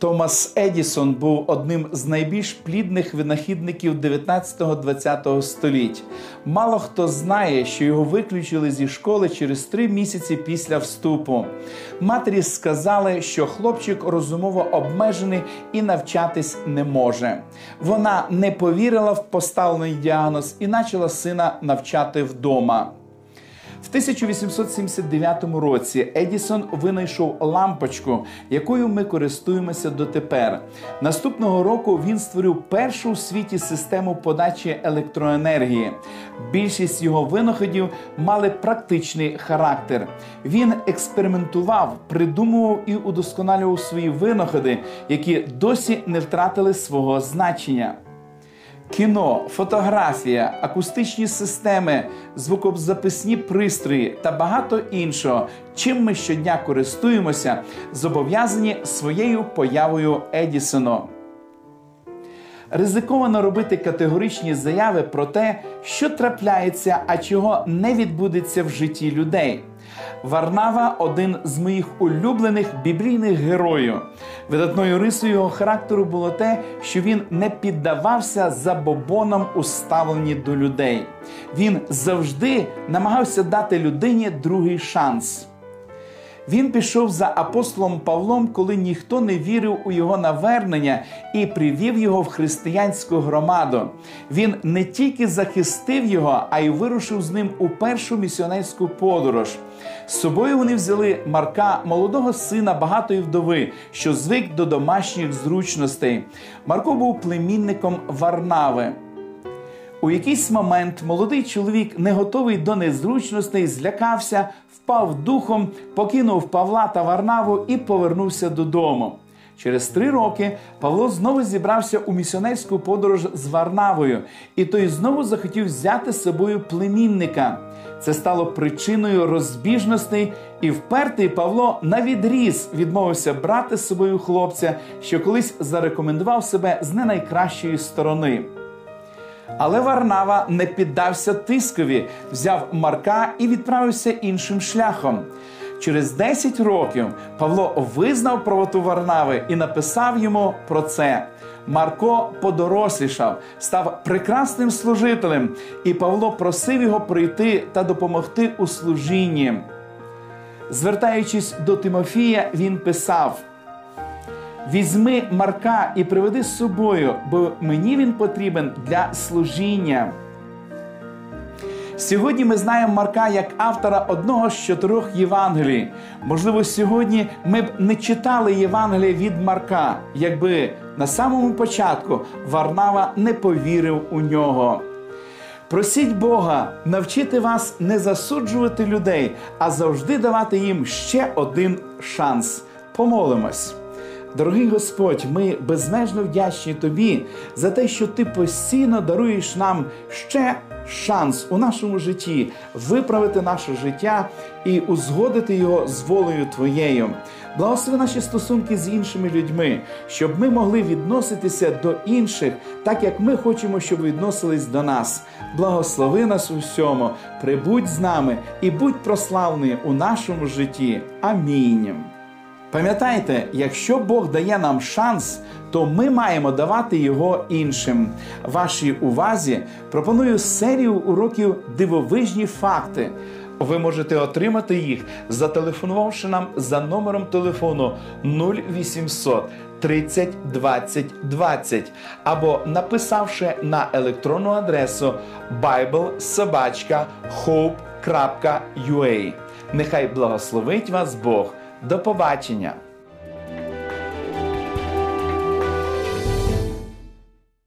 Томас Едісон був одним з найбільш плідних винахідників 19-20 століть. Мало хто знає, що його виключили зі школи через три місяці після вступу. Матері сказали, що хлопчик розумово обмежений і навчатись не може. Вона не повірила в поставлений діагноз і почала сина навчати вдома. В 1879 році Едісон винайшов лампочку, якою ми користуємося дотепер. Наступного року він створив першу у світі систему подачі електроенергії. Більшість його винаходів мали практичний характер. Він експериментував, придумував і удосконалював свої винаходи, які досі не втратили свого значення. Кіно, фотографія, акустичні системи, звукозаписні пристрої та багато іншого, чим ми щодня користуємося, зобов'язані своєю появою Едісону. Ризиковано робити категоричні заяви про те, що трапляється, а чого не відбудеться в житті людей. Варнава один з моїх улюблених біблійних героїв. Видатною рисою його характеру було те, що він не піддавався забобонам у ставленні до людей. Він завжди намагався дати людині другий шанс. Він пішов за апостолом Павлом, коли ніхто не вірив у його навернення і привів його в християнську громаду. Він не тільки захистив його, а й вирушив з ним у першу місіонерську подорож. З собою вони взяли Марка, молодого сина багатої вдови, що звик до домашніх зручностей. Марко був племінником Варнави. У якийсь момент молодий чоловік, не готовий до незручностей, злякався, впав духом, покинув Павла та Варнаву і повернувся додому. Через три роки Павло знову зібрався у місіонерську подорож з Варнавою, і той знову захотів взяти з собою племінника. Це стало причиною розбіжностей, і впертий Павло на відріз відмовився брати з собою хлопця, що колись зарекомендував себе з не найкращої сторони. Але Варнава не піддався тискові, взяв Марка і відправився іншим шляхом. Через 10 років Павло визнав правоту Варнави і написав йому про це. Марко подорослішав, став прекрасним служителем, і Павло просив його прийти та допомогти у служінні. Звертаючись до Тимофія, він писав. Візьми Марка і приведи з собою, бо мені він потрібен для служіння. Сьогодні ми знаємо Марка як автора одного з чотирьох Євангелій. Можливо, сьогодні ми б не читали Євангелія від Марка, якби на самому початку Варнава не повірив у нього. Просіть Бога навчити вас не засуджувати людей, а завжди давати їм ще один шанс. Помолимось. Дорогий Господь, ми безмежно вдячні Тобі за те, що Ти постійно даруєш нам ще шанс у нашому житті виправити наше життя і узгодити його з волею Твоєю. Благослови наші стосунки з іншими людьми, щоб ми могли відноситися до інших, так як ми хочемо, щоб відносились до нас. Благослови нас у всьому, прибудь з нами і будь прославлений у нашому житті. Амінь. Пам'ятайте, якщо Бог дає нам шанс, то ми маємо давати його іншим. Вашій увазі пропоную серію уроків дивовижні факти. Ви можете отримати їх, зателефонувавши нам за номером телефону 0800 30 20 20 або написавши на електронну адресу biblesobachkahope.ua. Нехай благословить вас Бог. До побачення!